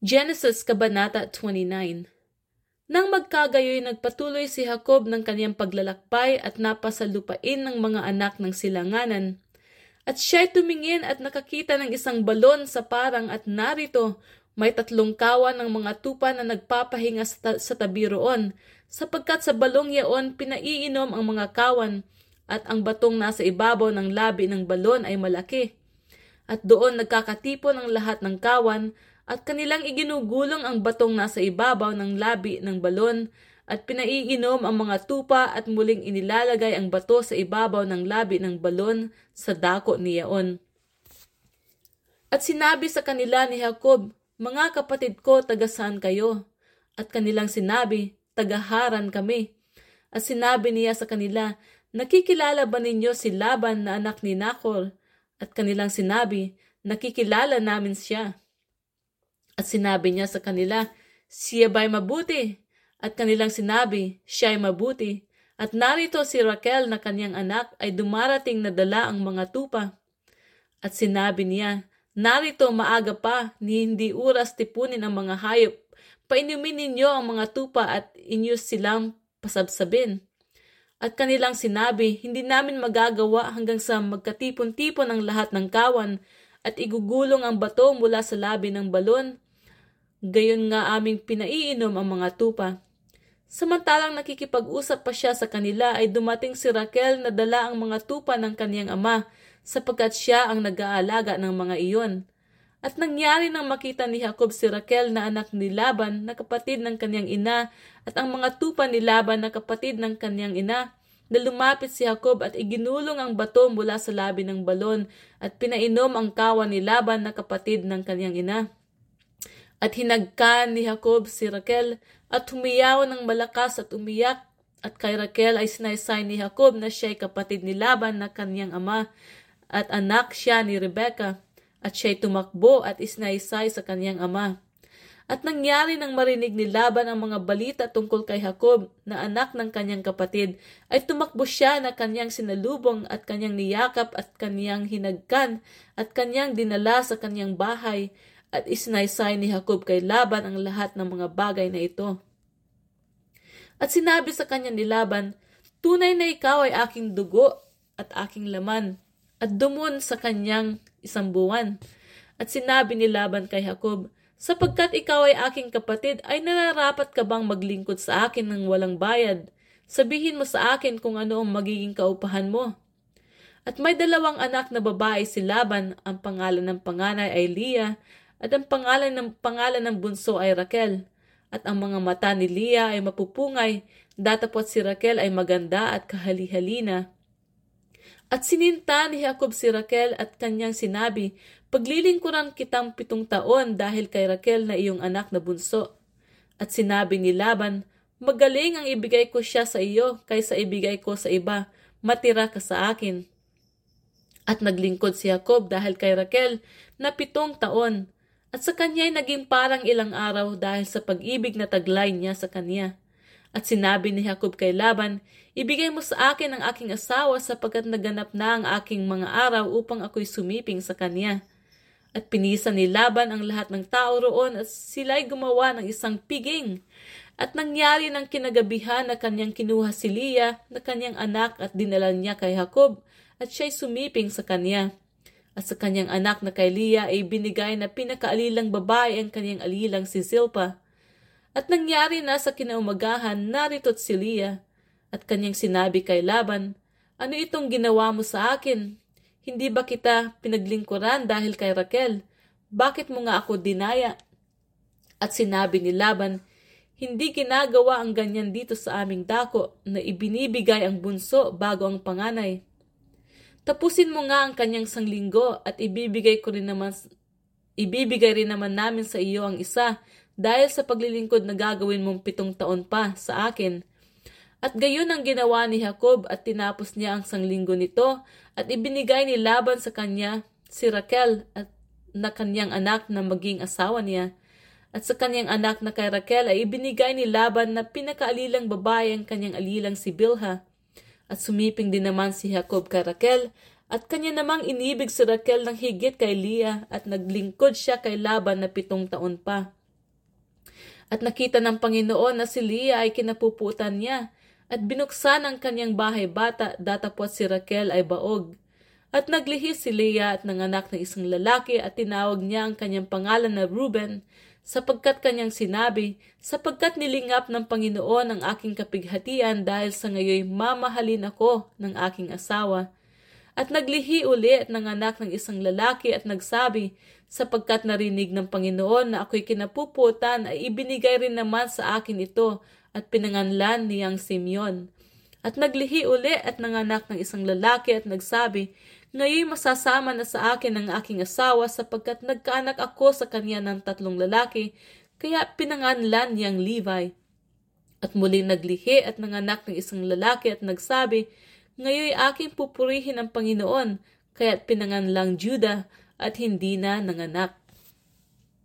Genesis Kabanata 29 Nang magkagayoy nagpatuloy si Jacob ng kanyang paglalakbay at napasalupain ng mga anak ng silanganan. At siya'y tumingin at nakakita ng isang balon sa parang at narito may tatlong kawan ng mga tupa na nagpapahinga sa, ta- sa tabi roon, sapagkat sa balong yaon pinaiinom ang mga kawan at ang batong nasa ibabaw ng labi ng balon ay malaki. At doon nagkakatipon ang lahat ng kawan at kanilang iginugulong ang batong nasa ibabaw ng labi ng balon at pinaiinom ang mga tupa at muling inilalagay ang bato sa ibabaw ng labi ng balon sa dako ni Yaon. At sinabi sa kanila ni Jacob, Mga kapatid ko, tagasaan kayo? At kanilang sinabi, Tagaharan kami. At sinabi niya sa kanila, Nakikilala ba ninyo si Laban na anak ni Nakor? At kanilang sinabi, Nakikilala namin siya. At sinabi niya sa kanila, siya ba'y mabuti? At kanilang sinabi, siya'y mabuti. At narito si Raquel na kanyang anak ay dumarating na dala ang mga tupa. At sinabi niya, narito maaga pa, ni hindi oras tipunin ang mga hayop. Painumin ninyo ang mga tupa at inyo silang pasabsabin. At kanilang sinabi, hindi namin magagawa hanggang sa magkatipon-tipon ang lahat ng kawan at igugulong ang bato mula sa labi ng balon Gayon nga aming pinaiinom ang mga tupa. Samantalang nakikipag-usap pa siya sa kanila ay dumating si Raquel na dala ang mga tupa ng kaniyang ama sapagkat siya ang nag-aalaga ng mga iyon. At nangyari nang makita ni Jacob si Raquel na anak ni Laban na kapatid ng kaniyang ina at ang mga tupa ni Laban na kapatid ng kaniyang ina na lumapit si Jacob at iginulong ang bato mula sa labi ng balon at pinainom ang kawan ni Laban na kapatid ng kaniyang ina. At hinagkan ni Jacob si Raquel at humiyaw ng malakas at umiyak. At kay Raquel ay sinaysay ni Jacob na siya'y kapatid ni Laban na kanyang ama. At anak siya ni Rebecca at siya'y tumakbo at isnaysay sa kanyang ama. At nangyari nang marinig ni Laban ang mga balita tungkol kay Jacob na anak ng kanyang kapatid, ay tumakbo siya na kanyang sinalubong at kanyang niyakap at kanyang hinagkan at kanyang dinala sa kanyang bahay at isinaysay ni Jacob kay Laban ang lahat ng mga bagay na ito. At sinabi sa kanya ni Laban, Tunay na ikaw ay aking dugo at aking laman, at dumon sa kanyang isang buwan. At sinabi ni Laban kay Jacob, Sapagkat ikaw ay aking kapatid, ay nararapat ka bang maglingkod sa akin ng walang bayad? Sabihin mo sa akin kung ano ang magiging kaupahan mo. At may dalawang anak na babae si Laban, ang pangalan ng panganay ay Leah at ang pangalan ng pangalan ng bunso ay Raquel. At ang mga mata ni Leah ay mapupungay, datapot si Raquel ay maganda at kahali-halina. At sininta ni Jacob si Raquel at kanyang sinabi, Paglilingkuran kitang pitong taon dahil kay Raquel na iyong anak na bunso. At sinabi ni Laban, Magaling ang ibigay ko siya sa iyo kaysa ibigay ko sa iba, matira ka sa akin. At naglingkod si Jacob dahil kay Raquel na pitong taon at sa kanya ay naging parang ilang araw dahil sa pag-ibig na taglay niya sa kanya. At sinabi ni Jacob kay Laban, Ibigay mo sa akin ang aking asawa sapagkat naganap na ang aking mga araw upang ako'y sumiping sa kanya. At pinisa ni Laban ang lahat ng tao roon at sila'y gumawa ng isang piging. At nangyari ng kinagabihan na kanyang kinuha si Leah na kanyang anak at dinala niya kay Jacob at siya'y sumiping sa kanya. At sa kanyang anak na kay Leah ay binigay na pinakaalilang babae ang kanyang alilang si Zilpa. At nangyari na sa kinaumagahan, narito't si Leah. At kanyang sinabi kay Laban, Ano itong ginawa mo sa akin? Hindi ba kita pinaglingkuran dahil kay Raquel? Bakit mo nga ako dinaya? At sinabi ni Laban, hindi ginagawa ang ganyan dito sa aming dako na ibinibigay ang bunso bago ang panganay. Tapusin mo nga ang kanyang sanglinggo at ibibigay ko rin naman ibibigay rin naman namin sa iyo ang isa dahil sa paglilingkod na gagawin mong pitong taon pa sa akin. At gayon ang ginawa ni Jacob at tinapos niya ang sanglinggo nito at ibinigay ni Laban sa kanya si Raquel at na kanyang anak na maging asawa niya. At sa kanyang anak na kay Raquel ay ibinigay ni Laban na pinakaalilang babae ang kanyang alilang si Bilha. At sumiping din naman si Jacob kay Raquel at kanya namang inibig si Raquel ng higit kay Leah at naglingkod siya kay Laban na pitong taon pa. At nakita ng Panginoon na si Leah ay kinapuputan niya at binuksan ang kanyang bahay bata datapot si Raquel ay baog. At naglihis si Leah at nanganak ng isang lalaki at tinawag niya ang kanyang pangalan na Reuben sapagkat kanyang sinabi, sapagkat nilingap ng Panginoon ang aking kapighatian dahil sa ngayoy mamahalin ako ng aking asawa. At naglihi uli at nanganak ng isang lalaki at nagsabi, sapagkat narinig ng Panginoon na ako'y kinapuputan ay ibinigay rin naman sa akin ito at pinanganlan niyang Simeon. At naglihi uli at nanganak ng isang lalaki at nagsabi, ngayon masasama na sa akin ang aking asawa sapagkat nagkaanak ako sa kanya ng tatlong lalaki, kaya pinanganlan niyang Levi. At muling naglihi at nanganak ng isang lalaki at nagsabi, Ngayon aking pupurihin ang Panginoon, kaya't pinanganlang Judah at hindi na nanganak.